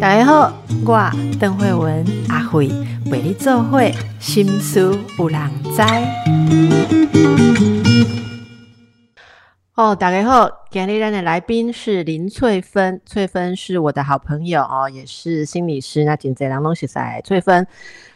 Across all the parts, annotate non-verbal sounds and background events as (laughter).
大家好，我邓慧文阿慧为你做会心思有人知。哦，大家好，今日咱的来宾是林翠芬，翠芬是我的好朋友哦，也是心理师。那今天人拢是在翠芬。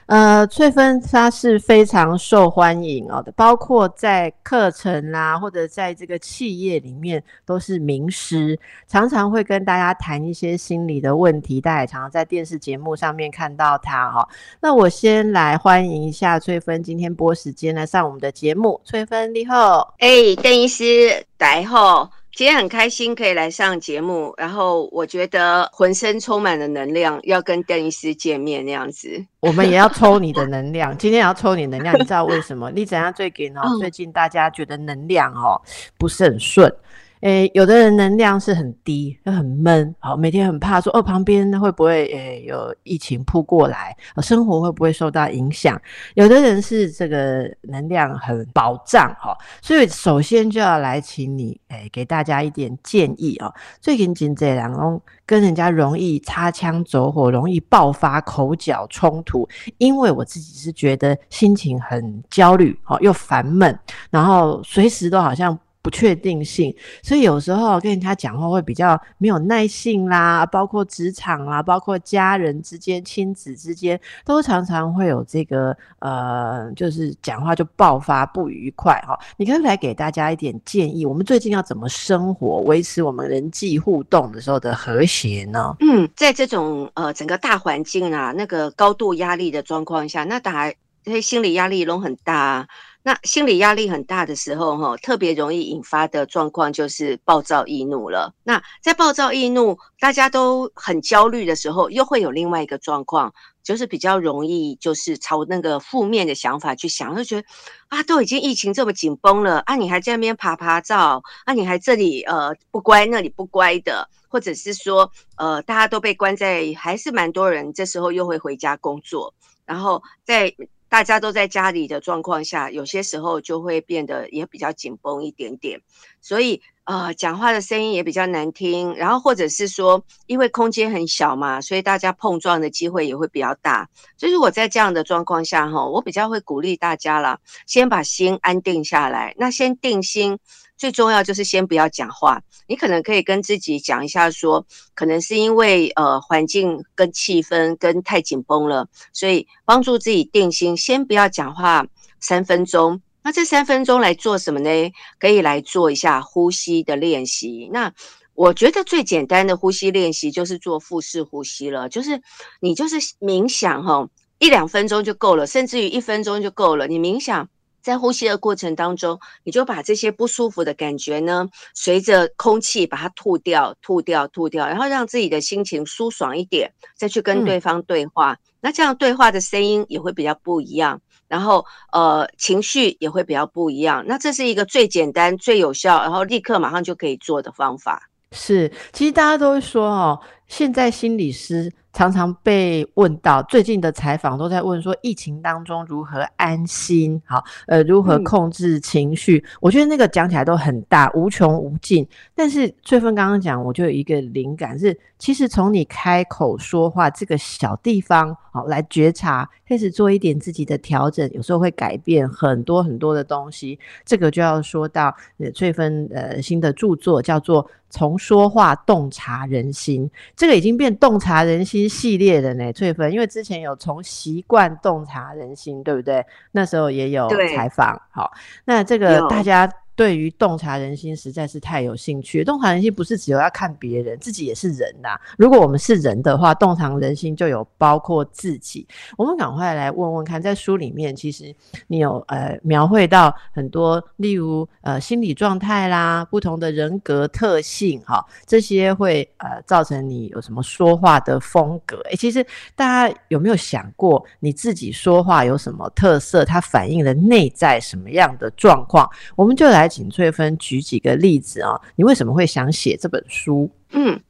呃，翠芬它是非常受欢迎哦的，包括在课程啦，或者在这个企业里面都是名师，常常会跟大家谈一些心理的问题。大家常常在电视节目上面看到他哈。那我先来欢迎一下翠芬，今天播时间来上我们的节目。翠芬你好，哎，邓医师来好。今天很开心可以来上节目，然后我觉得浑身充满了能量，要跟邓医师见面那样子。我们也要抽你的能量，(laughs) 今天也要抽你能量，你知道为什么？你怎样最近哦？最近大家觉得能量哦不是很顺。诶，有的人能量是很低，就很闷，好，每天很怕说哦，旁边会不会诶有疫情扑过来，生活会不会受到影响？有的人是这个能量很保障，哈，所以首先就要来请你诶给大家一点建议哦。最近经这两种跟人家容易擦枪走火，容易爆发口角冲突，因为我自己是觉得心情很焦虑，哦，又烦闷，然后随时都好像。不确定性，所以有时候跟人家讲话会比较没有耐性啦，包括职场啊，包括家人之间、亲子之间，都常常会有这个呃，就是讲话就爆发不愉快哈。你可以来给大家一点建议，我们最近要怎么生活，维持我们人际互动的时候的和谐呢？嗯，在这种呃整个大环境啊，那个高度压力的状况下，那大家心理压力都很大。那心理压力很大的时候，哈，特别容易引发的状况就是暴躁易怒了。那在暴躁易怒，大家都很焦虑的时候，又会有另外一个状况，就是比较容易就是朝那个负面的想法去想，就觉得啊，都已经疫情这么紧绷了，啊，你还在那边爬爬照，啊，你还这里呃不乖，那里不乖的，或者是说呃大家都被关在，还是蛮多人这时候又会回家工作，然后在。大家都在家里的状况下，有些时候就会变得也比较紧绷一点点，所以呃，讲话的声音也比较难听，然后或者是说，因为空间很小嘛，所以大家碰撞的机会也会比较大。所以如果在这样的状况下哈，我比较会鼓励大家啦，先把心安定下来，那先定心。最重要就是先不要讲话，你可能可以跟自己讲一下，说可能是因为呃环境跟气氛跟太紧绷了，所以帮助自己定心，先不要讲话三分钟。那这三分钟来做什么呢？可以来做一下呼吸的练习。那我觉得最简单的呼吸练习就是做腹式呼吸了，就是你就是冥想哈，一两分钟就够了，甚至于一分钟就够了，你冥想。在呼吸的过程当中，你就把这些不舒服的感觉呢，随着空气把它吐掉、吐掉、吐掉，然后让自己的心情舒爽一点，再去跟对方对话。那这样对话的声音也会比较不一样，然后呃情绪也会比较不一样。那这是一个最简单、最有效，然后立刻马上就可以做的方法。是，其实大家都会说哦，现在心理师。常常被问到，最近的采访都在问说，疫情当中如何安心？好，呃，如何控制情绪？我觉得那个讲起来都很大，无穷无尽。但是翠芬刚刚讲，我就有一个灵感是，其实从你开口说话这个小地方，好来觉察，开始做一点自己的调整，有时候会改变很多很多的东西。这个就要说到翠芬呃新的著作，叫做《从说话洞察人心》，这个已经变洞察人心。系列的呢，翠芬，因为之前有从习惯洞察人心，对不对？那时候也有采访，好，那这个大家。对于洞察人心实在是太有兴趣。洞察人心不是只有要看别人，自己也是人呐。如果我们是人的话，洞察人心就有包括自己。我们赶快来问问看，在书里面，其实你有呃描绘到很多，例如呃心理状态啦，不同的人格特性，哈，这些会呃造成你有什么说话的风格？诶，其实大家有没有想过，你自己说话有什么特色？它反映了内在什么样的状况？我们就来。请翠芬举几个例子啊？你为什么会想写这本书？嗯，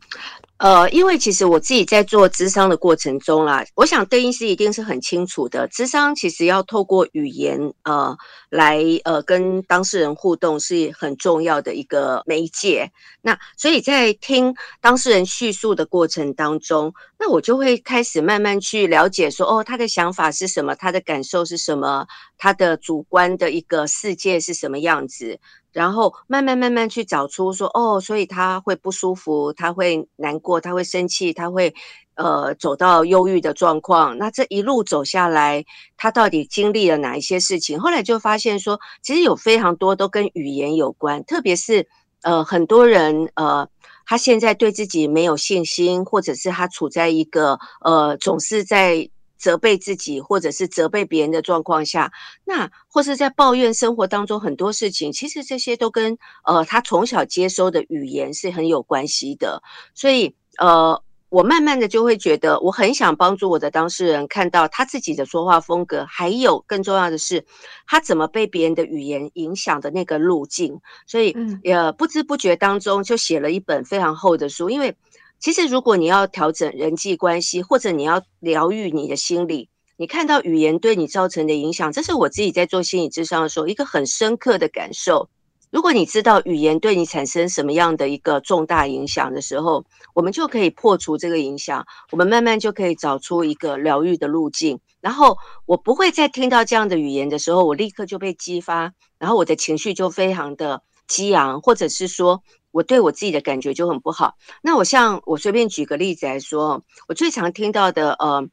呃，因为其实我自己在做智商的过程中啦，我想邓医师一定是很清楚的，智商其实要透过语言呃来呃跟当事人互动是很重要的一个媒介。那所以在听当事人叙述的过程当中，那我就会开始慢慢去了解说，哦，他的想法是什么，他的感受是什么，他的主观的一个世界是什么样子。然后慢慢慢慢去找出说哦，所以他会不舒服，他会难过，他会生气，他会呃走到忧郁的状况。那这一路走下来，他到底经历了哪一些事情？后来就发现说，其实有非常多都跟语言有关，特别是呃很多人呃他现在对自己没有信心，或者是他处在一个呃总是在。责备自己，或者是责备别人的状况下，那或是在抱怨生活当中很多事情，其实这些都跟呃他从小接收的语言是很有关系的。所以呃，我慢慢的就会觉得，我很想帮助我的当事人看到他自己的说话风格，还有更重要的是，他怎么被别人的语言影响的那个路径。所以呃，不知不觉当中就写了一本非常厚的书，因为。其实，如果你要调整人际关系，或者你要疗愈你的心理，你看到语言对你造成的影响，这是我自己在做心理智商的时候一个很深刻的感受。如果你知道语言对你产生什么样的一个重大影响的时候，我们就可以破除这个影响，我们慢慢就可以找出一个疗愈的路径。然后，我不会再听到这样的语言的时候，我立刻就被激发，然后我的情绪就非常的激昂，或者是说。我对我自己的感觉就很不好。那我像我随便举个例子来说，我最常听到的呃，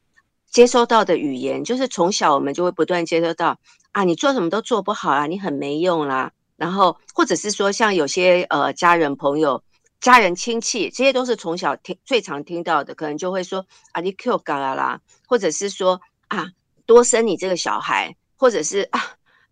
接收到的语言，就是从小我们就会不断接收到啊，你做什么都做不好啊，你很没用啦。然后或者是说，像有些呃家人朋友、家人亲戚，这些都是从小听最常听到的，可能就会说啊，你 Q 嘎啦啦，或者是说啊，多生你这个小孩，或者是啊。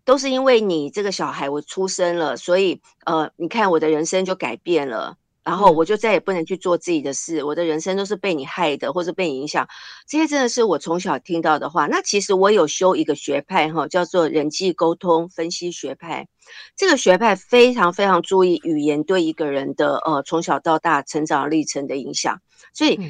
都是因为你这个小孩，我出生了，所以呃，你看我的人生就改变了，然后我就再也不能去做自己的事，我的人生都是被你害的，或者被影响。这些真的是我从小听到的话。那其实我有修一个学派哈，叫做人际沟通分析学派。这个学派非常非常注意语言对一个人的呃从小到大成长历程的影响。所以，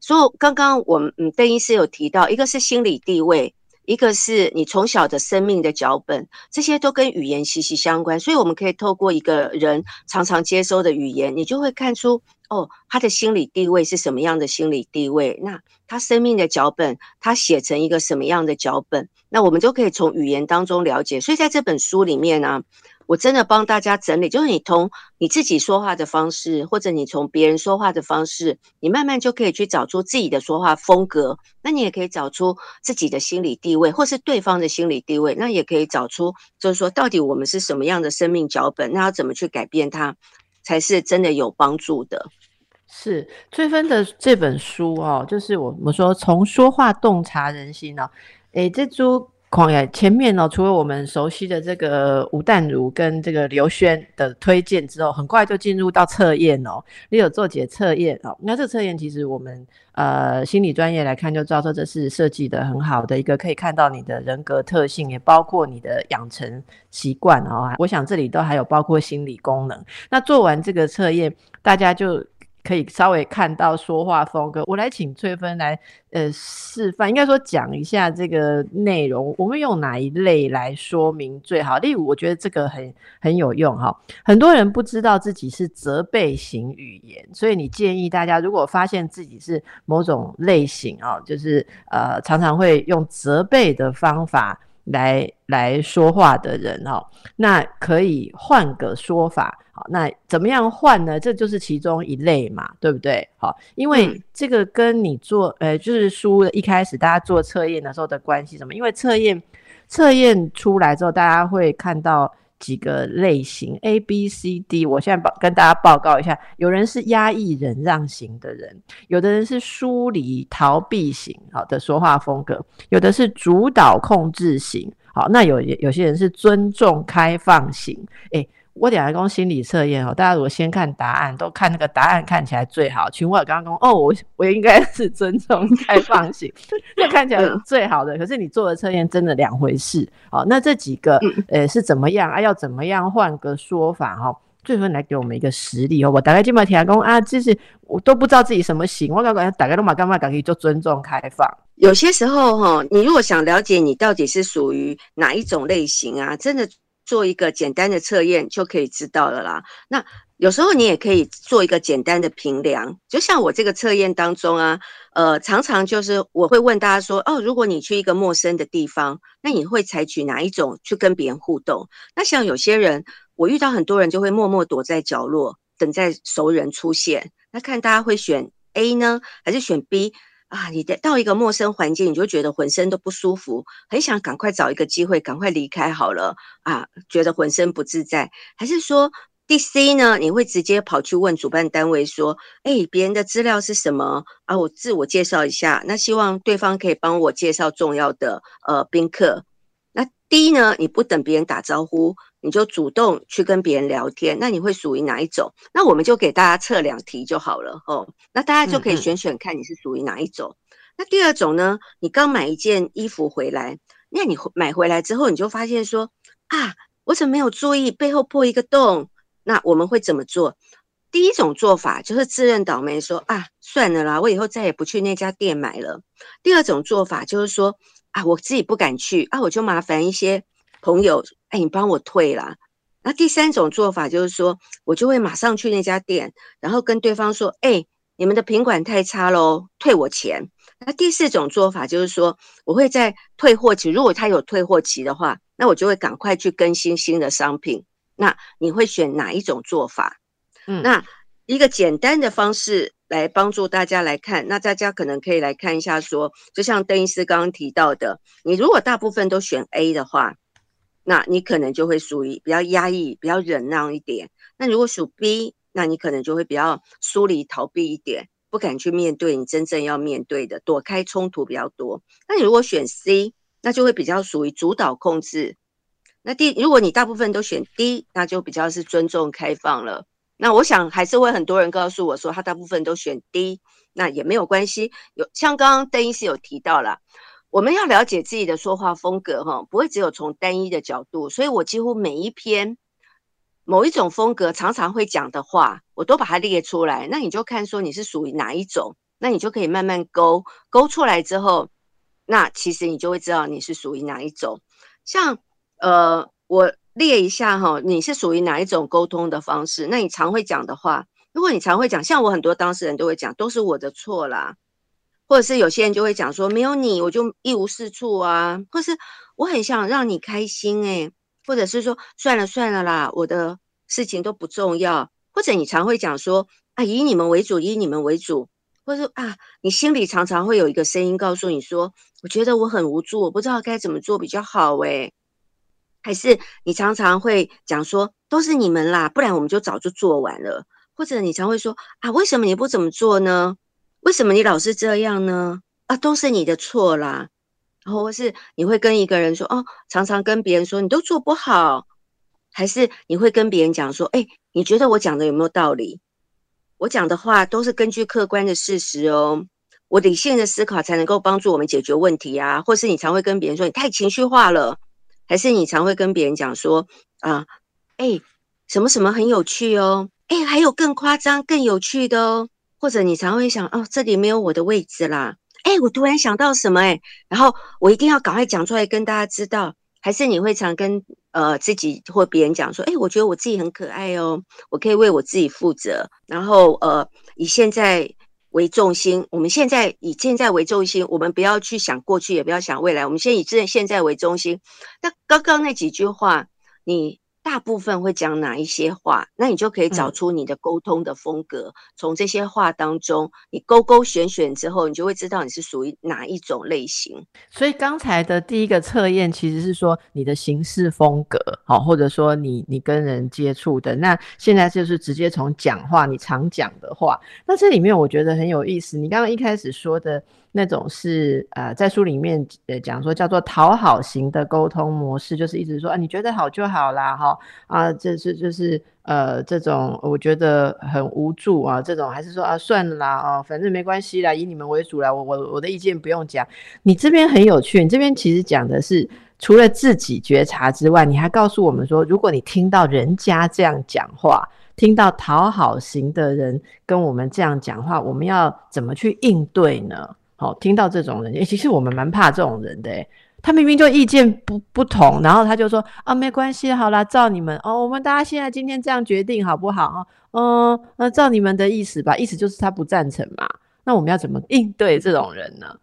所以刚刚我们嗯邓医师有提到，一个是心理地位。一个是你从小的生命的脚本，这些都跟语言息息相关，所以我们可以透过一个人常常接收的语言，你就会看出哦，他的心理地位是什么样的心理地位，那他生命的脚本，他写成一个什么样的脚本，那我们就可以从语言当中了解。所以在这本书里面呢。我真的帮大家整理，就是你从你自己说话的方式，或者你从别人说话的方式，你慢慢就可以去找出自己的说话风格。那你也可以找出自己的心理地位，或是对方的心理地位。那也可以找出，就是说到底我们是什么样的生命脚本，那要怎么去改变它，才是真的有帮助的。是翠芬的这本书哦，就是我们说从说话洞察人心哦。诶，这株。狂野前面呢，除了我们熟悉的这个吴淡如跟这个刘轩的推荐之后，很快就进入到测验哦。你有做解测验哦？那这测验其实我们呃心理专业来看就知道说这是设计的很好的一个，可以看到你的人格特性，也包括你的养成习惯哦。我想这里都还有包括心理功能。那做完这个测验，大家就。可以稍微看到说话风格，我来请翠芬来呃示范，应该说讲一下这个内容，我们用哪一类来说明最好？例如，我觉得这个很很有用哈，很多人不知道自己是责备型语言，所以你建议大家，如果发现自己是某种类型啊，就是呃常常会用责备的方法来来说话的人哦，那可以换个说法。好那怎么样换呢？这就是其中一类嘛，对不对？好，因为这个跟你做，呃，就是书一开始大家做测验的时候的关系什么？因为测验测验出来之后，大家会看到几个类型 A、B、C、D。我现在报跟大家报告一下，有人是压抑忍让型的人，有的人是疏离逃避型，好的说话风格，有的是主导控制型，好，那有有些人是尊重开放型，哎。我点来讲心理测验哦，大家如果先看答案，都看那个答案看起来最好。请问我刚刚讲哦，我我应该是尊重开放型，(laughs) 那看起来最好的。可是你做的测验真的两回事。好，那这几个呃是怎么样啊？要怎么样换个说法哈？最后来给我们一个实例哦。我大概这么提供啊，就是我都不知道自己什么型，我感觉大家都嘛干嘛可以做尊重开放。有些时候哈，你如果想了解你到底是属于哪一种类型啊，真的做一个简单的测验就可以知道了啦。那有时候你也可以做一个简单的评量，就像我这个测验当中啊，呃，常常就是我会问大家说，哦，如果你去一个陌生的地方，那你会采取哪一种去跟别人互动？那像有些人，我遇到很多人就会默默躲在角落，等在熟人出现。那看大家会选 A 呢，还是选 B 啊？你的到一个陌生环境，你就觉得浑身都不舒服，很想赶快找一个机会赶快离开好了啊，觉得浑身不自在，还是说？第 C 呢，你会直接跑去问主办单位说：“哎，别人的资料是什么啊？我自我介绍一下。那希望对方可以帮我介绍重要的呃宾客。那 D 呢，你不等别人打招呼，你就主动去跟别人聊天。那你会属于哪一种？那我们就给大家测两题就好了哦。那大家就可以选选看你是属于哪一种。那第二种呢，你刚买一件衣服回来，那你买回来之后，你就发现说啊，我怎么没有注意背后破一个洞？那我们会怎么做？第一种做法就是自认倒霉，说啊，算了啦，我以后再也不去那家店买了。第二种做法就是说啊，我自己不敢去啊，我就麻烦一些朋友，哎，你帮我退啦。那第三种做法就是说，我就会马上去那家店，然后跟对方说，哎，你们的品管太差喽，退我钱。那第四种做法就是说，我会在退货期，如果他有退货期的话，那我就会赶快去更新新的商品。那你会选哪一种做法？嗯，那一个简单的方式来帮助大家来看，那大家可能可以来看一下，说就像邓医师刚刚提到的，你如果大部分都选 A 的话，那你可能就会属于比较压抑、比较忍让一点。那如果属 B，那你可能就会比较疏离、逃避一点，不敢去面对你真正要面对的，躲开冲突比较多。那你如果选 C，那就会比较属于主导控制。那第，如果你大部分都选 D，那就比较是尊重开放了。那我想还是会很多人告诉我说，他大部分都选 D，那也没有关系。有像刚刚邓医师有提到了，我们要了解自己的说话风格哈，不会只有从单一的角度。所以我几乎每一篇某一种风格常常会讲的话，我都把它列出来。那你就看说你是属于哪一种，那你就可以慢慢勾勾出来之后，那其实你就会知道你是属于哪一种，像。呃，我列一下哈，你是属于哪一种沟通的方式？那你常会讲的话，如果你常会讲，像我很多当事人都会讲，都是我的错啦，或者是有些人就会讲说，没有你我就一无是处啊，或是我很想让你开心诶，或者是说算了算了啦，我的事情都不重要，或者你常会讲说啊，以你们为主，以你们为主，或者啊，你心里常常会有一个声音告诉你说，我觉得我很无助，我不知道该怎么做比较好诶。还是你常常会讲说都是你们啦，不然我们就早就做完了。或者你常会说啊，为什么你不怎么做呢？为什么你老是这样呢？啊，都是你的错啦。然后是你会跟一个人说哦，常常跟别人说你都做不好，还是你会跟别人讲说，哎，你觉得我讲的有没有道理？我讲的话都是根据客观的事实哦，我理性的思考才能够帮助我们解决问题啊。或是你常会跟别人说你太情绪化了。还是你常会跟别人讲说啊，哎，什么什么很有趣哦，哎，还有更夸张、更有趣的哦。或者你常会想哦，这里没有我的位置啦，哎，我突然想到什么哎，然后我一定要赶快讲出来跟大家知道。还是你会常跟呃自己或别人讲说，哎，我觉得我自己很可爱哦，我可以为我自己负责。然后呃，以现在。为重心，我们现在以现在为重心，我们不要去想过去，也不要想未来，我们先以这现在为中心。那刚刚那几句话，你。大部分会讲哪一些话，那你就可以找出你的沟通的风格。从这些话当中，你勾勾选选之后，你就会知道你是属于哪一种类型。所以刚才的第一个测验其实是说你的行事风格，好，或者说你你跟人接触的。那现在就是直接从讲话，你常讲的话。那这里面我觉得很有意思。你刚刚一开始说的。那种是呃，在书里面呃讲说叫做讨好型的沟通模式，就是一直说啊，你觉得好就好啦，哈啊，这是就是呃这种我觉得很无助啊，这种还是说啊算了啦，哦，反正没关系啦，以你们为主啦，我我我的意见不用讲。你这边很有趣，你这边其实讲的是除了自己觉察之外，你还告诉我们说，如果你听到人家这样讲话，听到讨好型的人跟我们这样讲话，我们要怎么去应对呢？好，听到这种人，其实我们蛮怕这种人的。他明明就意见不不同，然后他就说啊，没关系，好啦，照你们哦，我们大家现在今天这样决定好不好？嗯，那照你们的意思吧，意思就是他不赞成嘛。那我们要怎么应对这种人呢？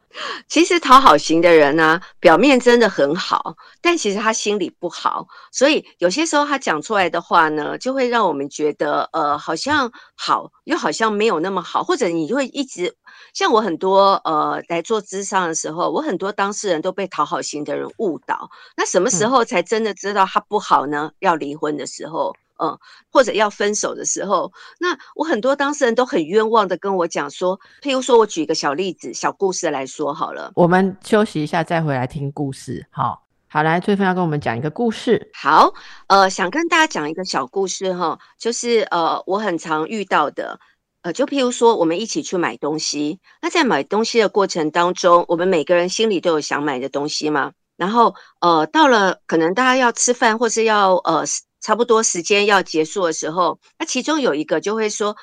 其实讨好型的人呢，表面真的很好，但其实他心里不好，所以有些时候他讲出来的话呢，就会让我们觉得，呃，好像好，又好像没有那么好，或者你就会一直像我很多呃来做咨商的时候，我很多当事人都被讨好型的人误导。那什么时候才真的知道他不好呢？要离婚的时候。嗯，或者要分手的时候，那我很多当事人都很冤枉的跟我讲说，譬如说我举一个小例子、小故事来说好了。我们休息一下，再回来听故事。好，好来，翠芬要跟我们讲一个故事。好，呃，想跟大家讲一个小故事哈，就是呃，我很常遇到的，呃，就譬如说我们一起去买东西，那在买东西的过程当中，我们每个人心里都有想买的东西嘛，然后呃，到了可能大家要吃饭或是要呃。差不多时间要结束的时候，那其中有一个就会说：“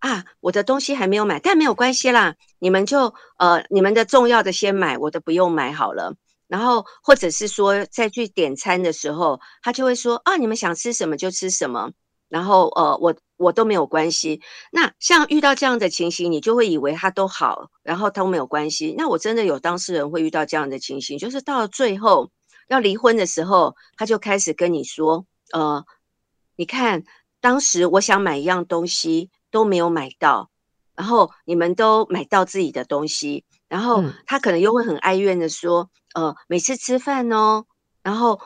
啊，我的东西还没有买，但没有关系啦，你们就呃，你们的重要的先买，我的不用买好了。”然后或者是说，再去点餐的时候，他就会说：“啊，你们想吃什么就吃什么。”然后呃，我我都没有关系。那像遇到这样的情形，你就会以为他都好，然后都没有关系。那我真的有当事人会遇到这样的情形，就是到了最后要离婚的时候，他就开始跟你说。呃，你看，当时我想买一样东西都没有买到，然后你们都买到自己的东西，然后他可能又会很哀怨的说，呃，每次吃饭哦，然后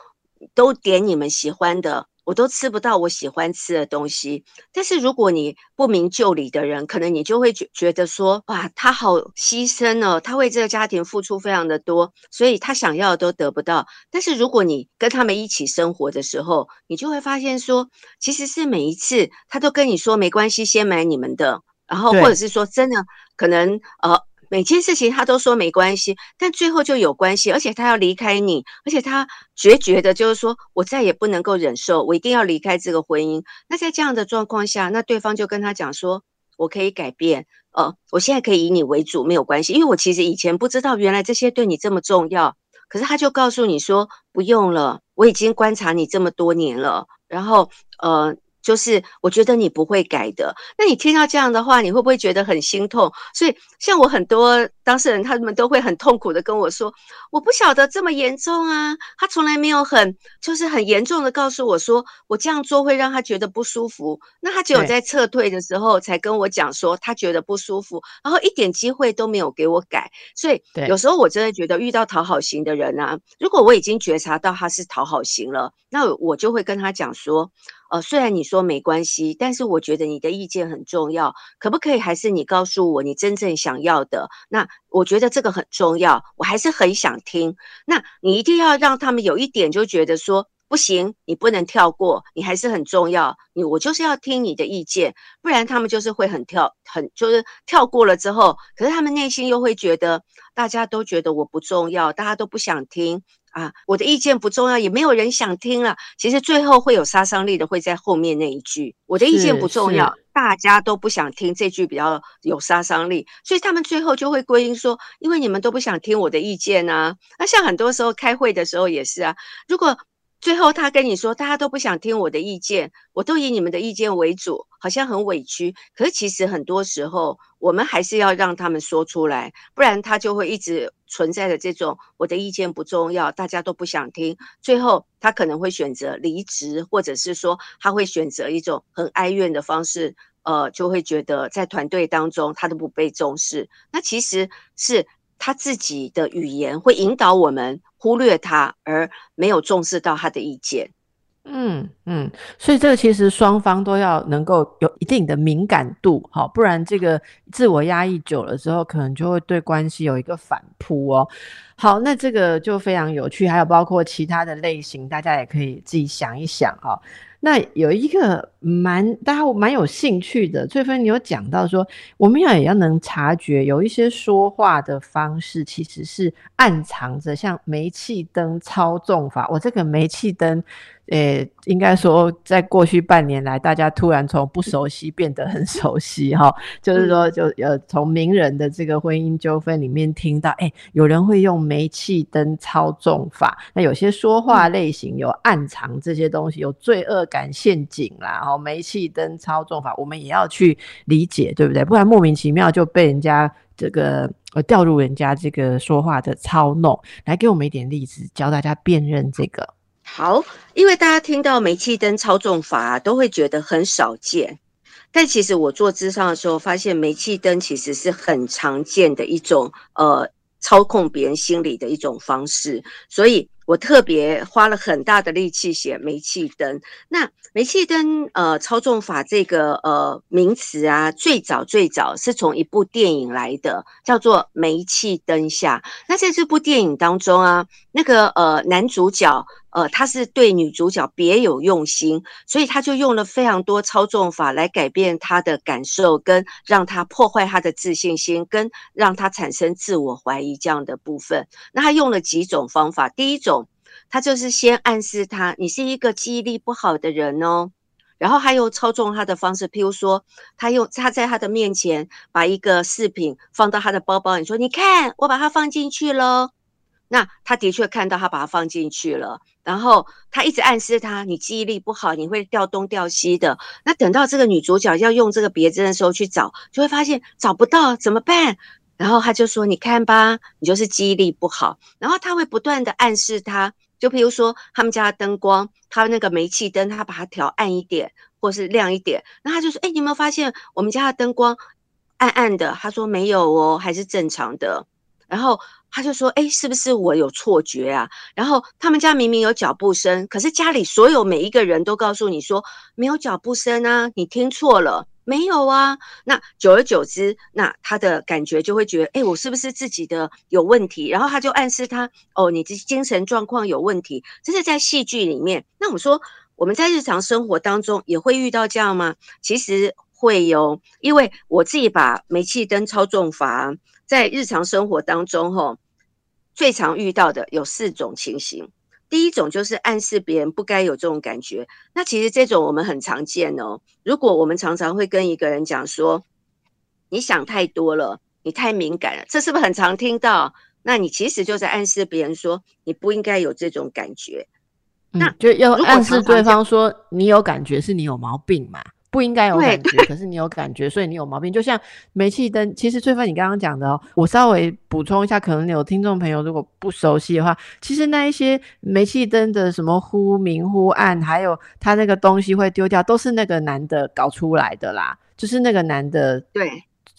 都点你们喜欢的。我都吃不到我喜欢吃的东西，但是如果你不明就里的人，可能你就会觉觉得说，哇，他好牺牲哦，他为这个家庭付出非常的多，所以他想要的都得不到。但是如果你跟他们一起生活的时候，你就会发现说，其实是每一次他都跟你说没关系，先买你们的，然后或者是说真的可能呃。每件事情他都说没关系，但最后就有关系，而且他要离开你，而且他决绝的就是说我再也不能够忍受，我一定要离开这个婚姻。那在这样的状况下，那对方就跟他讲说，我可以改变，呃，我现在可以以你为主，没有关系，因为我其实以前不知道原来这些对你这么重要，可是他就告诉你说不用了，我已经观察你这么多年了，然后呃。就是我觉得你不会改的，那你听到这样的话，你会不会觉得很心痛？所以像我很多当事人，他们都会很痛苦的跟我说，我不晓得这么严重啊，他从来没有很就是很严重的告诉我说，我这样做会让他觉得不舒服。那他只有在撤退的时候才跟我讲说他觉得不舒服，然后一点机会都没有给我改。所以有时候我真的觉得遇到讨好型的人啊，如果我已经觉察到他是讨好型了，那我就会跟他讲说。呃，虽然你说没关系，但是我觉得你的意见很重要，可不可以还是你告诉我你真正想要的？那我觉得这个很重要，我还是很想听。那你一定要让他们有一点就觉得说不行，你不能跳过，你还是很重要。你我就是要听你的意见，不然他们就是会很跳，很就是跳过了之后，可是他们内心又会觉得大家都觉得我不重要，大家都不想听。啊，我的意见不重要，也没有人想听了。其实最后会有杀伤力的，会在后面那一句“我的意见不重要”，大家都不想听这句比较有杀伤力，所以他们最后就会归因说：“因为你们都不想听我的意见啊。”那像很多时候开会的时候也是啊，如果。最后，他跟你说，大家都不想听我的意见，我都以你们的意见为主，好像很委屈。可是其实很多时候，我们还是要让他们说出来，不然他就会一直存在着这种我的意见不重要，大家都不想听。最后，他可能会选择离职，或者是说他会选择一种很哀怨的方式，呃，就会觉得在团队当中他都不被重视。那其实是他自己的语言会引导我们。忽略他，而没有重视到他的意见。嗯嗯，所以这个其实双方都要能够有一定的敏感度，好，不然这个自我压抑久了之后，可能就会对关系有一个反扑哦。好，那这个就非常有趣，还有包括其他的类型，大家也可以自己想一想哈。那有一个蛮大家蛮有兴趣的。翠芬，你有讲到说，我们要也要能察觉有一些说话的方式，其实是暗藏着像煤气灯操纵法。我这个煤气灯。诶，应该说，在过去半年来，大家突然从不熟悉变得很熟悉哈。就是说，就呃，从名人的这个婚姻纠纷里面听到，哎，有人会用煤气灯操纵法。那有些说话类型有暗藏这些东西，有罪恶感陷阱啦。哦，煤气灯操纵法，我们也要去理解，对不对？不然莫名其妙就被人家这个呃掉入人家这个说话的操弄。来，给我们一点例子，教大家辨认这个。好，因为大家听到煤气灯操纵法都会觉得很少见，但其实我做智商的时候发现，煤气灯其实是很常见的一种呃操控别人心理的一种方式，所以。我特别花了很大的力气写煤气灯。那煤气灯呃操纵法这个呃名词啊，最早最早是从一部电影来的，叫做《煤气灯下》。那在这部电影当中啊，那个呃男主角呃他是对女主角别有用心，所以他就用了非常多操纵法来改变她的感受，跟让她破坏她的自信心，跟让她产生自我怀疑这样的部分。那他用了几种方法，第一种。他就是先暗示他，你是一个记忆力不好的人哦，然后他又操纵他的方式，譬如说，他用他在他的面前把一个饰品放到他的包包，你说你看我把它放进去喽，那他的确看到他把它放进去了，然后他一直暗示他，你记忆力不好，你会掉东掉西的。那等到这个女主角要用这个别针的时候去找，就会发现找不到怎么办？然后他就说：“你看吧，你就是记忆力不好。”然后他会不断的暗示他，就比如说他们家的灯光，他那个煤气灯，他把它调暗一点，或是亮一点。那他就说：“哎，你有没有发现我们家的灯光暗暗的？”他说：“没有哦，还是正常的。”然后他就说：“哎，是不是我有错觉啊？”然后他们家明明有脚步声，可是家里所有每一个人都告诉你说没有脚步声啊，你听错了。没有啊，那久而久之，那他的感觉就会觉得，哎，我是不是自己的有问题？然后他就暗示他，哦，你这精神状况有问题。这是在戏剧里面。那我说，我们在日常生活当中也会遇到这样吗？其实会有，因为我自己把煤气灯操纵法在日常生活当中，吼，最常遇到的有四种情形。第一种就是暗示别人不该有这种感觉，那其实这种我们很常见哦。如果我们常常会跟一个人讲说，你想太多了，你太敏感了，这是不是很常听到？那你其实就在暗示别人说，你不应该有这种感觉。那就要暗示对方说，你有感觉是你有毛病嘛？不应该有感觉，可是你有感觉，所以你有毛病。就像煤气灯，其实翠芬你刚刚讲的哦，我稍微补充一下，可能有听众朋友如果不熟悉的话，其实那一些煤气灯的什么忽明忽暗，还有他那个东西会丢掉，都是那个男的搞出来的啦，就是那个男的对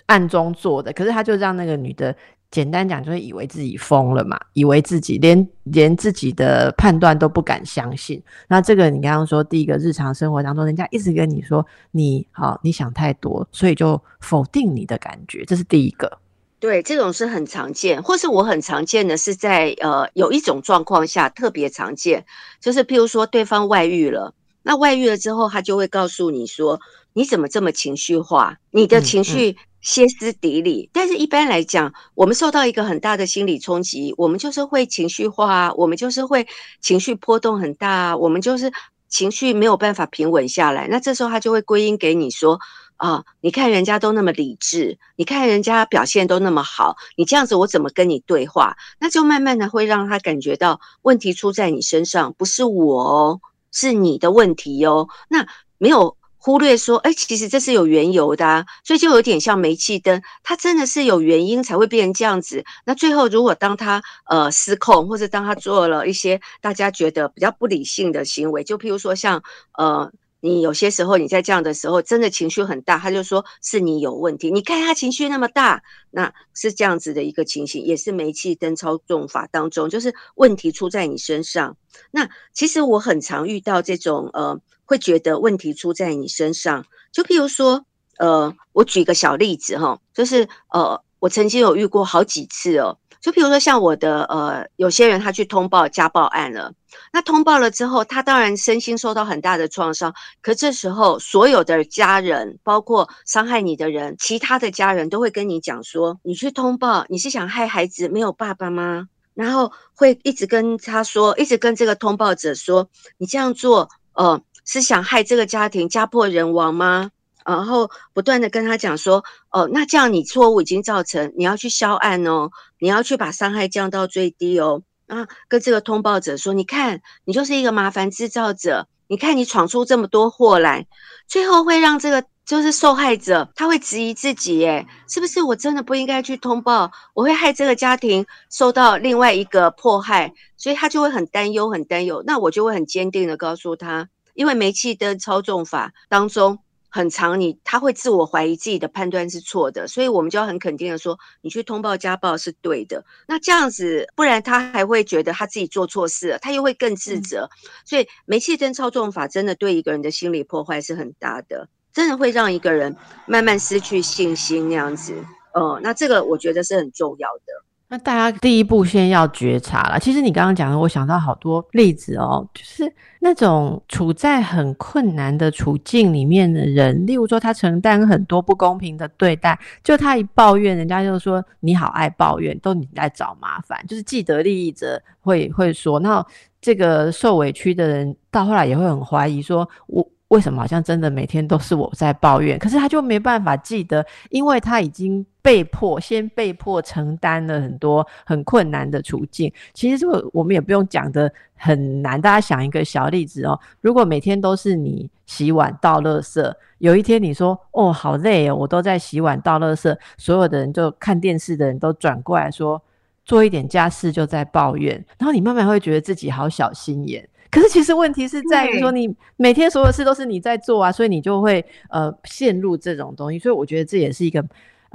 暗中做的，可是他就让那个女的。简单讲，就是以为自己疯了嘛，以为自己连连自己的判断都不敢相信。那这个你刚刚说，第一个日常生活当中，人家一直跟你说你好，你想太多，所以就否定你的感觉，这是第一个。对，这种是很常见，或是我很常见的是在呃有一种状况下特别常见，就是譬如说对方外遇了，那外遇了之后，他就会告诉你说，你怎么这么情绪化？你的情绪。歇斯底里，但是一般来讲，我们受到一个很大的心理冲击，我们就是会情绪化，我们就是会情绪波动很大，我们就是情绪没有办法平稳下来。那这时候他就会归因给你说：啊，你看人家都那么理智，你看人家表现都那么好，你这样子我怎么跟你对话？那就慢慢的会让他感觉到问题出在你身上，不是我哦，是你的问题哟。那没有。忽略说，哎，其实这是有缘由的，所以就有点像煤气灯，它真的是有原因才会变成这样子。那最后，如果当他呃失控，或者当他做了一些大家觉得比较不理性的行为，就譬如说像呃，你有些时候你在这样的时候真的情绪很大，他就说是你有问题。你看他情绪那么大，那是这样子的一个情形，也是煤气灯操纵法当中，就是问题出在你身上。那其实我很常遇到这种呃。会觉得问题出在你身上，就譬如说，呃，我举个小例子哈，就是呃，我曾经有遇过好几次哦，就比如说像我的呃，有些人他去通报家暴案了，那通报了之后，他当然身心受到很大的创伤。可这时候，所有的家人，包括伤害你的人，其他的家人都会跟你讲说：“你去通报，你是想害孩子没有爸爸吗？”然后会一直跟他说，一直跟这个通报者说：“你这样做，呃，是想害这个家庭家破人亡吗？”然后不断的跟他讲说，哦，那这样你错误已经造成，你要去销案哦，你要去把伤害降到最低哦。啊，跟这个通报者说，你看，你就是一个麻烦制造者，你看你闯出这么多祸来，最后会让这个就是受害者，他会质疑自己，耶，是不是我真的不应该去通报，我会害这个家庭受到另外一个迫害，所以他就会很担忧，很担忧。那我就会很坚定的告诉他，因为煤气灯操纵法当中。很长，你他会自我怀疑自己的判断是错的，所以我们就要很肯定的说，你去通报家暴是对的。那这样子，不然他还会觉得他自己做错事了，他又会更自责。所以煤气灯操纵法真的对一个人的心理破坏是很大的，真的会让一个人慢慢失去信心那样子。哦，那这个我觉得是很重要的。那大家第一步先要觉察了。其实你刚刚讲的，我想到好多例子哦，就是那种处在很困难的处境里面的人，例如说他承担很多不公平的对待，就他一抱怨，人家就说你好爱抱怨，都你在找麻烦，就是既得利益者会会说，那这个受委屈的人到后来也会很怀疑，说我。为什么好像真的每天都是我在抱怨？(laughs) 可是他就没办法记得，因为他已经被迫先被迫承担了很多很困难的处境。其实这个我们也不用讲的很难，大家想一个小例子哦。如果每天都是你洗碗倒垃圾，有一天你说哦好累哦，我都在洗碗倒垃圾，所有的人就看电视的人都转过来说做一点家事就在抱怨，然后你慢慢会觉得自己好小心眼。可是其实问题是在于说，你每天所有事都是你在做啊，所以你就会呃陷入这种东西。所以我觉得这也是一个。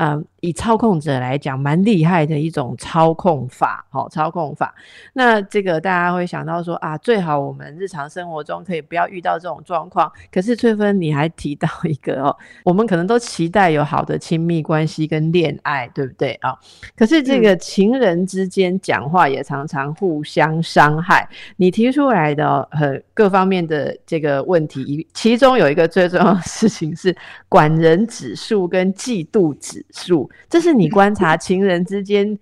嗯，以操控者来讲，蛮厉害的一种操控法，好，操控法。那这个大家会想到说啊，最好我们日常生活中可以不要遇到这种状况。可是翠芬，你还提到一个哦，我们可能都期待有好的亲密关系跟恋爱，对不对啊？可是这个情人之间讲话也常常互相伤害。你提出来的呃各方面的这个问题，其中有一个最重要的事情是管人指数跟嫉妒指。数，这是你观察情人之间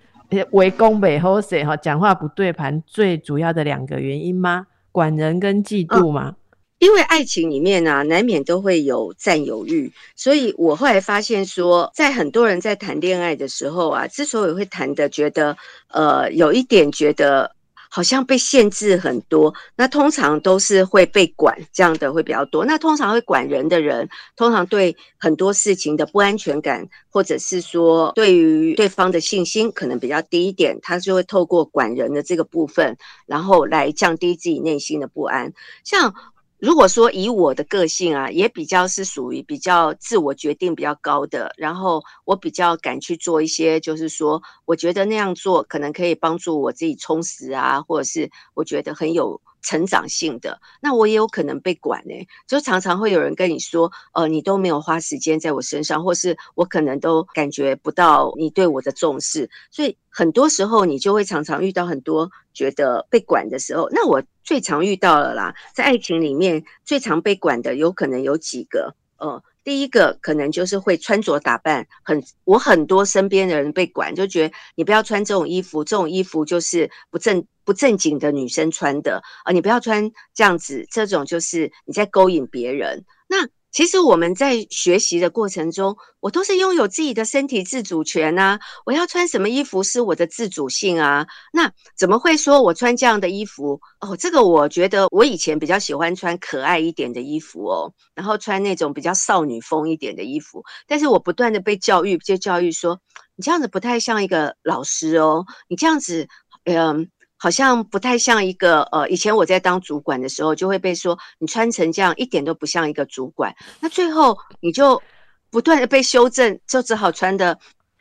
围攻北后谁哈讲话不对盘最主要的两个原因吗？管人跟嫉妒吗？因为爱情里面呢，难免都会有占有欲，所以我后来发现说，在很多人在谈恋爱的时候啊，之所以会谈的觉得呃有一点觉得。好像被限制很多，那通常都是会被管，这样的会比较多。那通常会管人的人，通常对很多事情的不安全感，或者是说对于对方的信心可能比较低一点，他就会透过管人的这个部分，然后来降低自己内心的不安。像。如果说以我的个性啊，也比较是属于比较自我决定比较高的，然后我比较敢去做一些，就是说我觉得那样做可能可以帮助我自己充实啊，或者是我觉得很有。成长性的，那我也有可能被管呢，就常常会有人跟你说，呃，你都没有花时间在我身上，或是我可能都感觉不到你对我的重视，所以很多时候你就会常常遇到很多觉得被管的时候。那我最常遇到了啦，在爱情里面最常被管的，有可能有几个，呃。第一个可能就是会穿着打扮很，我很多身边的人被管，就觉得你不要穿这种衣服，这种衣服就是不正不正经的女生穿的啊，你不要穿这样子，这种就是你在勾引别人。那其实我们在学习的过程中，我都是拥有自己的身体自主权呐。我要穿什么衣服是我的自主性啊。那怎么会说我穿这样的衣服？哦，这个我觉得我以前比较喜欢穿可爱一点的衣服哦，然后穿那种比较少女风一点的衣服。但是我不断的被教育，就教育说，你这样子不太像一个老师哦，你这样子，嗯。好像不太像一个呃，以前我在当主管的时候，就会被说你穿成这样一点都不像一个主管。那最后你就不断的被修正，就只好穿的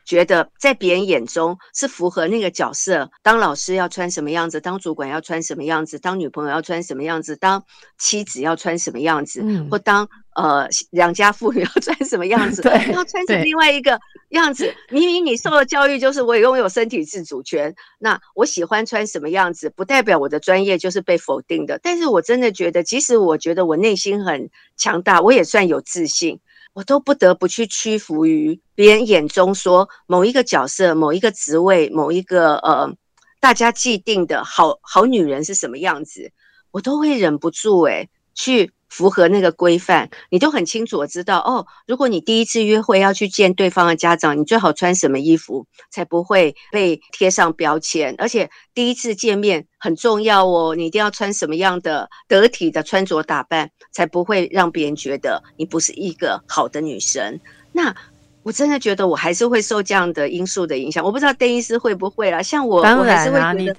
觉得在别人眼中是符合那个角色，当老师要穿什么样子，当主管要穿什么样子，当女朋友要穿什么样子，当妻子要穿什么样子，或当呃良家妇女要穿什么样子，(laughs) (laughs) 要穿成另外一个样子。明明你受的教育就是我拥有身体自主权，那我喜欢穿什么样子，不代表我的专业就是被否定的。但是我真的觉得，即使我觉得我内心很强大，我也算有自信。我都不得不去屈服于别人眼中说某一个角色、某一个职位、某一个呃大家既定的好好女人是什么样子，我都会忍不住诶去。符合那个规范，你都很清楚。我知道哦，如果你第一次约会要去见对方的家长，你最好穿什么衣服才不会被贴上标签。而且第一次见面很重要哦，你一定要穿什么样的得体的穿着打扮，才不会让别人觉得你不是一个好的女生。那我真的觉得我还是会受这样的因素的影响。我不知道邓医师会不会啦，像我，我还是会觉得。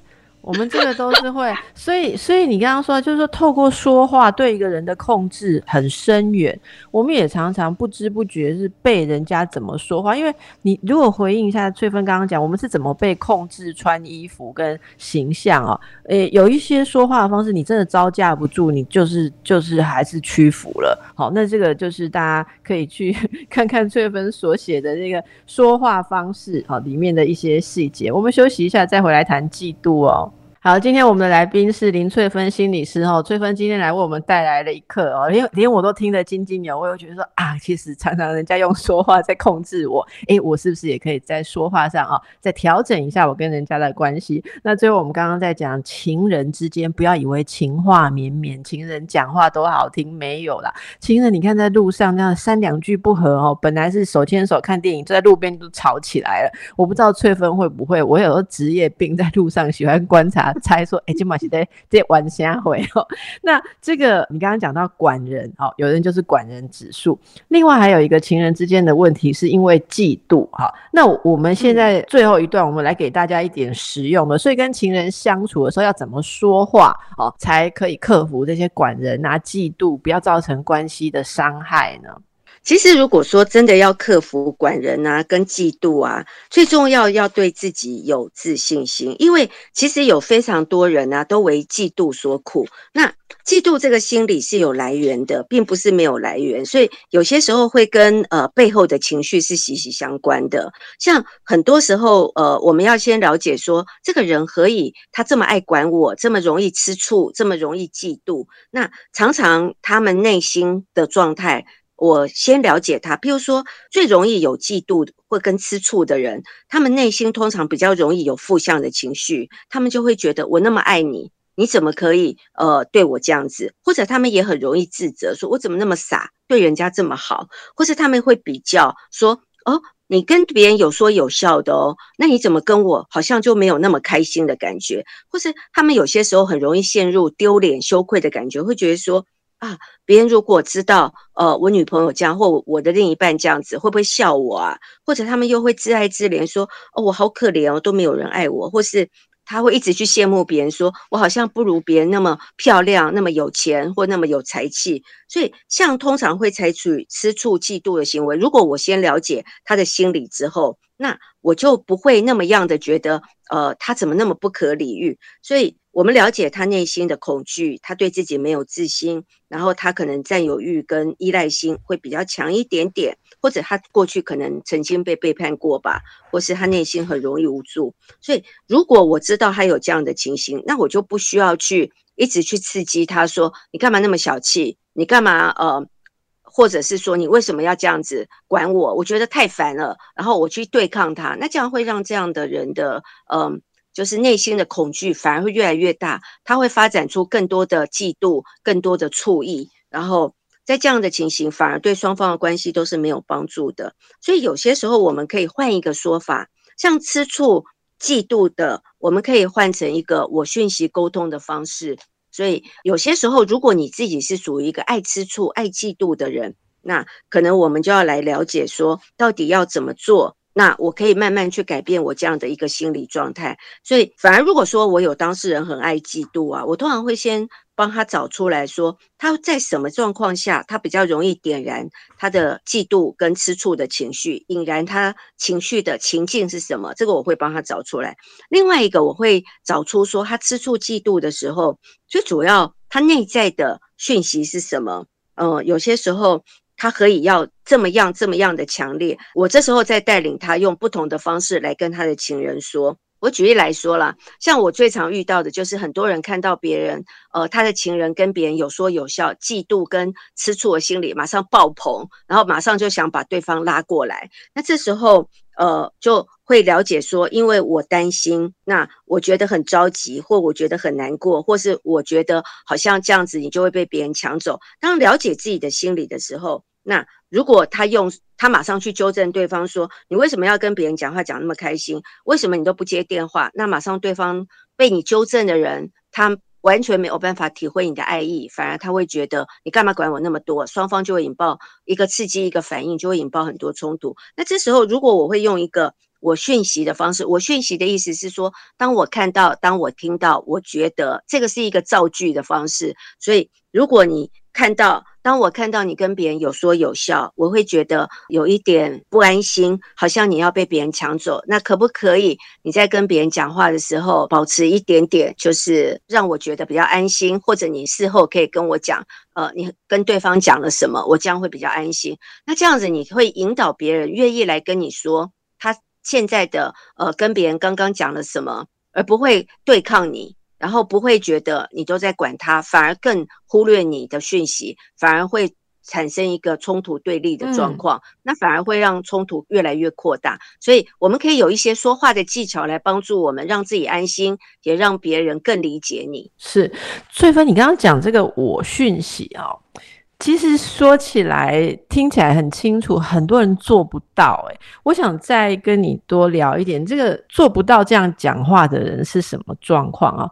我们这个都是会，所以所以你刚刚说，就是说透过说话对一个人的控制很深远。我们也常常不知不觉是被人家怎么说话，因为你如果回应一下翠芬刚刚讲，我们是怎么被控制穿衣服跟形象哦，诶，有一些说话的方式，你真的招架不住，你就是就是还是屈服了。好，那这个就是大家可以去 (laughs) 看看翠芬所写的那个说话方式，好，里面的一些细节。我们休息一下，再回来谈嫉妒哦。好，今天我们的来宾是林翠芬心理师哦。翠芬今天来为我们带来了一课哦，连连我都听得津津有味。我觉得说啊，其实常常人家用说话在控制我，诶，我是不是也可以在说话上啊，再调整一下我跟人家的关系？那最后我们刚刚在讲情人之间，不要以为情话绵绵，情人讲话都好听，没有啦。情人你看在路上这样三两句不合哦，本来是手牵手看电影，就在路边都吵起来了。我不知道翠芬会不会，我有时候职业病，在路上喜欢观察。(laughs) 猜说，哎，今晚是在在玩虾会哦。(laughs) 那这个你刚刚讲到管人哦，有人就是管人指数。另外还有一个情人之间的问题，是因为嫉妒哈。那我们现在最后一段，我们来给大家一点实用的。所以跟情人相处的时候要怎么说话哦，才可以克服这些管人啊、嫉妒，不要造成关系的伤害呢？其实，如果说真的要克服管人啊、跟嫉妒啊，最重要要对自己有自信心。因为其实有非常多人啊，都为嫉妒所苦。那嫉妒这个心理是有来源的，并不是没有来源。所以有些时候会跟呃背后的情绪是息息相关的。像很多时候，呃，我们要先了解说，这个人何以他这么爱管我，这么容易吃醋，这么容易嫉妒？那常常他们内心的状态。我先了解他，譬如说，最容易有嫉妒或跟吃醋的人，他们内心通常比较容易有负向的情绪，他们就会觉得我那么爱你，你怎么可以呃对我这样子？或者他们也很容易自责，说我怎么那么傻，对人家这么好？或是他们会比较说，哦，你跟别人有说有笑的哦，那你怎么跟我好像就没有那么开心的感觉？或是他们有些时候很容易陷入丢脸羞愧的感觉，会觉得说。啊，别人如果知道，呃，我女朋友这样，或我的另一半这样子，会不会笑我啊？或者他们又会自爱自怜，说，哦，我好可怜哦，都没有人爱我，或是他会一直去羡慕别人，说我好像不如别人那么漂亮，那么有钱，或那么有才气。所以，像通常会采取吃醋、嫉妒的行为。如果我先了解他的心理之后，那我就不会那么样的觉得，呃，他怎么那么不可理喻？所以。我们了解他内心的恐惧，他对自己没有自信，然后他可能占有欲跟依赖心会比较强一点点，或者他过去可能曾经被背叛过吧，或是他内心很容易无助。所以，如果我知道他有这样的情形，那我就不需要去一直去刺激他，说你干嘛那么小气，你干嘛呃，或者是说你为什么要这样子管我？我觉得太烦了，然后我去对抗他，那这样会让这样的人的嗯。就是内心的恐惧反而会越来越大，他会发展出更多的嫉妒、更多的醋意，然后在这样的情形反而对双方的关系都是没有帮助的。所以有些时候我们可以换一个说法，像吃醋、嫉妒的，我们可以换成一个我讯息沟通的方式。所以有些时候，如果你自己是属于一个爱吃醋、爱嫉妒的人，那可能我们就要来了解说，到底要怎么做。那我可以慢慢去改变我这样的一个心理状态。所以，反而如果说我有当事人很爱嫉妒啊，我通常会先帮他找出来说他在什么状况下他比较容易点燃他的嫉妒跟吃醋的情绪，引燃他情绪的情境是什么？这个我会帮他找出来。另外一个，我会找出说他吃醋嫉妒的时候，最主要他内在的讯息是什么？呃，有些时候。他可以要这么样这么样的强烈，我这时候再带领他用不同的方式来跟他的情人说。我举例来说啦，像我最常遇到的就是很多人看到别人，呃，他的情人跟别人有说有笑，嫉妒跟吃醋的心理马上爆棚，然后马上就想把对方拉过来。那这时候，呃，就会了解说，因为我担心，那我觉得很着急，或我觉得很难过，或是我觉得好像这样子你就会被别人抢走。当了解自己的心理的时候，那如果他用他马上去纠正对方说，你为什么要跟别人讲话讲那么开心？为什么你都不接电话？那马上对方被你纠正的人，他完全没有办法体会你的爱意，反而他会觉得你干嘛管我那么多？双方就会引爆一个刺激，一个反应就会引爆很多冲突。那这时候如果我会用一个我讯息的方式，我讯息的意思是说，当我看到，当我听到，我觉得这个是一个造句的方式。所以如果你看到。当我看到你跟别人有说有笑，我会觉得有一点不安心，好像你要被别人抢走。那可不可以你在跟别人讲话的时候，保持一点点，就是让我觉得比较安心，或者你事后可以跟我讲，呃，你跟对方讲了什么，我这样会比较安心。那这样子你会引导别人愿意来跟你说他现在的呃跟别人刚刚讲了什么，而不会对抗你。然后不会觉得你都在管他，反而更忽略你的讯息，反而会产生一个冲突对立的状况，那反而会让冲突越来越扩大。所以我们可以有一些说话的技巧来帮助我们，让自己安心，也让别人更理解你。是，翠芬，你刚刚讲这个我讯息啊。其实说起来，听起来很清楚，很多人做不到。诶我想再跟你多聊一点，这个做不到这样讲话的人是什么状况啊？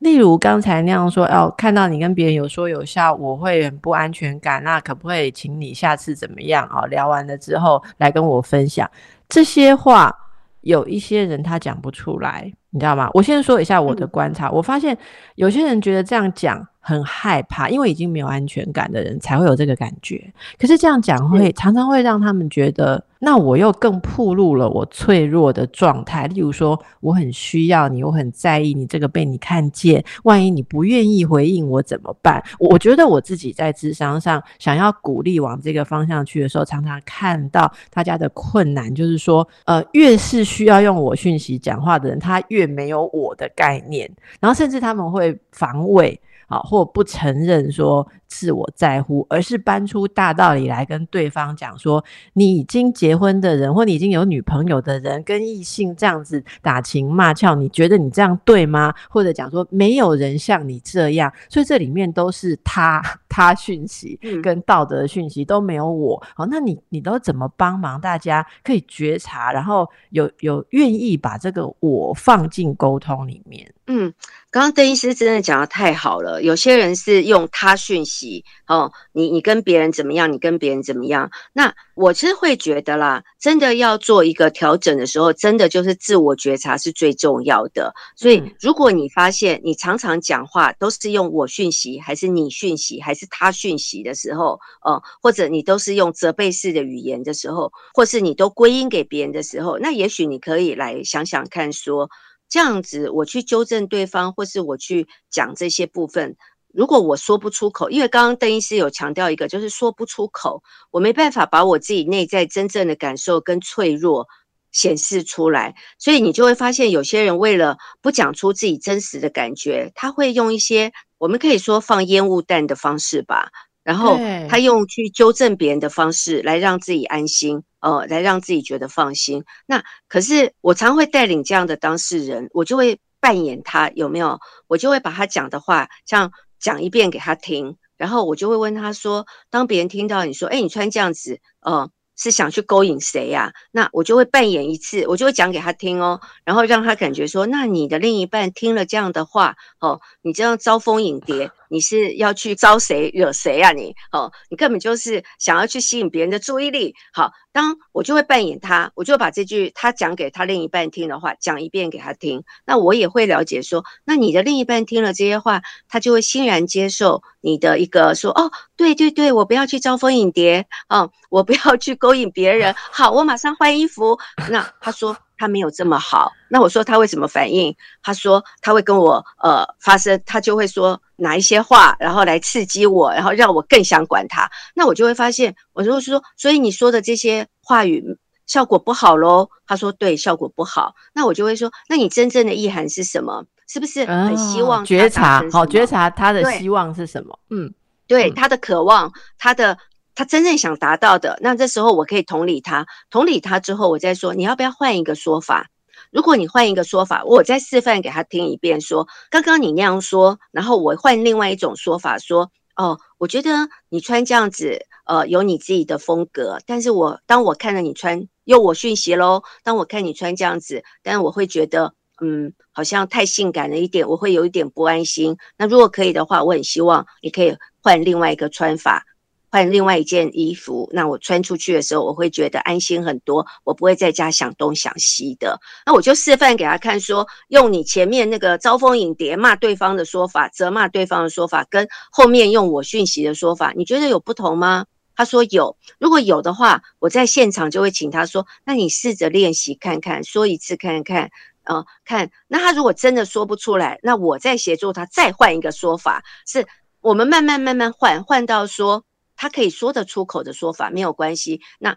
例如刚才那样说，哦，看到你跟别人有说有笑，我会很不安全感。那可不可以请你下次怎么样啊？聊完了之后来跟我分享这些话。有一些人他讲不出来，你知道吗？我先说一下我的观察，我发现有些人觉得这样讲。很害怕，因为已经没有安全感的人才会有这个感觉。可是这样讲会常常会让他们觉得，那我又更暴露了我脆弱的状态。例如说，我很需要你，我很在意你这个被你看见。万一你不愿意回应我怎么办？我觉得我自己在智商上想要鼓励往这个方向去的时候，常常看到大家的困难，就是说，呃，越是需要用我讯息讲话的人，他越没有我的概念，然后甚至他们会防卫。啊，或不承认说自我在乎，而是搬出大道理来跟对方讲说，你已经结婚的人，或你已经有女朋友的人，跟异性这样子打情骂俏，你觉得你这样对吗？或者讲说没有人像你这样，所以这里面都是他他讯息跟道德讯息都没有我。好，那你你都怎么帮忙？大家可以觉察，然后有有愿意把这个我放进沟通里面。嗯，刚刚邓医师真的讲的太好了。有些人是用他讯息哦，你你跟别人怎么样？你跟别人怎么样？那我其实会觉得啦，真的要做一个调整的时候，真的就是自我觉察是最重要的。所以，如果你发现你常常讲话都是用我讯息，还是你讯息，还是他讯息的时候，呃，或者你都是用责备式的语言的时候，或是你都归因给别人的时候，那也许你可以来想想看说。这样子，我去纠正对方，或是我去讲这些部分，如果我说不出口，因为刚刚邓医师有强调一个，就是说不出口，我没办法把我自己内在真正的感受跟脆弱显示出来，所以你就会发现，有些人为了不讲出自己真实的感觉，他会用一些我们可以说放烟雾弹的方式吧。然后他用去纠正别人的方式来让自己安心，呃，来让自己觉得放心。那可是我常会带领这样的当事人，我就会扮演他有没有？我就会把他讲的话像讲一遍给他听，然后我就会问他说：当别人听到你说，哎，你穿这样子，呃，是想去勾引谁呀？那我就会扮演一次，我就会讲给他听哦，然后让他感觉说，那你的另一半听了这样的话，哦，你这样招蜂引蝶。你是要去招谁惹谁啊你？哦，你根本就是想要去吸引别人的注意力。好，当我就会扮演他，我就把这句他讲给他另一半听的话讲一遍给他听。那我也会了解说，那你的另一半听了这些话，他就会欣然接受你的一个说，哦，对对对，我不要去招蜂引蝶，哦，我不要去勾引别人。好，我马上换衣服。那他说。他没有这么好，那我说他会什么反应？他说他会跟我呃发生，他就会说哪一些话，然后来刺激我，然后让我更想管他。那我就会发现，我就会说，所以你说的这些话语效果不好喽？他说对，效果不好。那我就会说，那你真正的意涵是什么？是不是很希望觉察？好，觉察他的希望是什么？嗯，对，他的渴望，他的。他真正想达到的，那这时候我可以同理他，同理他之后，我再说你要不要换一个说法？如果你换一个说法，我再示范给他听一遍，说刚刚你那样说，然后我换另外一种说法，说哦，我觉得你穿这样子，呃，有你自己的风格，但是我当我看到你穿，又我讯息喽，当我看你穿这样子，但是我会觉得，嗯，好像太性感了一点，我会有一点不安心。那如果可以的话，我很希望你可以换另外一个穿法。换另外一件衣服，那我穿出去的时候，我会觉得安心很多，我不会在家想东想西的。那我就示范给他看，说用你前面那个招蜂引蝶骂对方的说法，责骂对方的说法，跟后面用我讯息的说法，你觉得有不同吗？他说有，如果有的话，我在现场就会请他说，那你试着练习看看，说一次看看，呃，看。那他如果真的说不出来，那我再协助他再换一个说法，是我们慢慢慢慢换，换到说。他可以说得出口的说法没有关系，那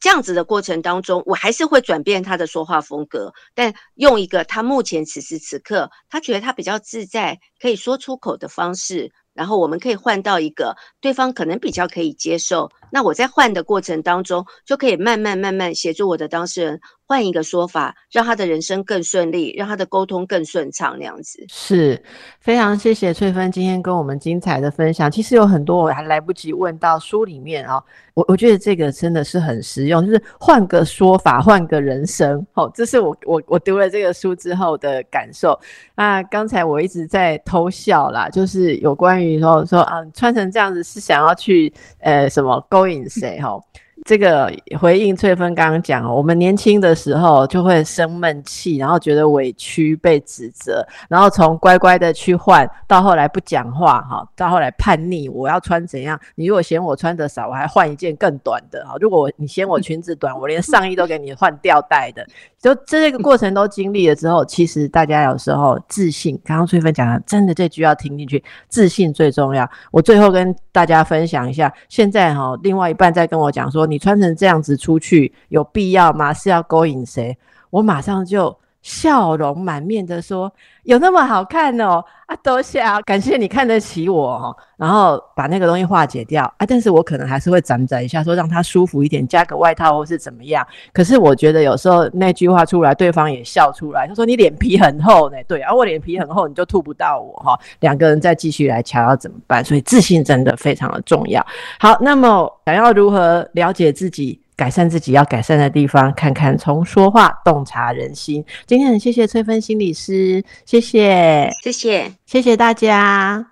这样子的过程当中，我还是会转变他的说话风格，但用一个他目前此时此刻他觉得他比较自在可以说出口的方式。然后我们可以换到一个对方可能比较可以接受，那我在换的过程当中，就可以慢慢慢慢协助我的当事人换一个说法，让他的人生更顺利，让他的沟通更顺畅，那样子。是非常谢谢翠芬今天跟我们精彩的分享。其实有很多我还来不及问到书里面啊，我我觉得这个真的是很实用，就是换个说法，换个人生。哦，这是我我我读了这个书之后的感受。那刚才我一直在偷笑啦，就是有关。于说说啊，穿成这样子是想要去呃什么勾引谁哈？这个回应翠芬刚刚讲，我们年轻的时候就会生闷气，然后觉得委屈被指责，然后从乖乖的去换，到后来不讲话哈，到后来叛逆，我要穿怎样？你如果嫌我穿的少，我还换一件更短的哈。如果你嫌我裙子短，我连上衣都给你换吊带的。(laughs) 就这个过程都经历了之后，其实大家有时候自信，刚刚翠芬讲的，真的这句要听进去，自信最重要。我最后跟大家分享一下，现在哈，另外一半在跟我讲说。你穿成这样子出去有必要吗？是要勾引谁？我马上就笑容满面的说：“有那么好看哦！”啊，多谢啊，感谢你看得起我哦。然后把那个东西化解掉啊，但是我可能还是会攒攒一下，说让他舒服一点，加个外套或是怎么样。可是我觉得有时候那句话出来，对方也笑出来，他说：“你脸皮很厚呢。”对，而我脸皮很厚，你就吐不到我哈。两个人再继续来瞧要怎么办？所以自信真的非常的重要。好，那么想要如何了解自己？改善自己要改善的地方，看看从说话洞察人心。今天很谢谢翠芬心理师，谢谢，谢谢，谢谢大家。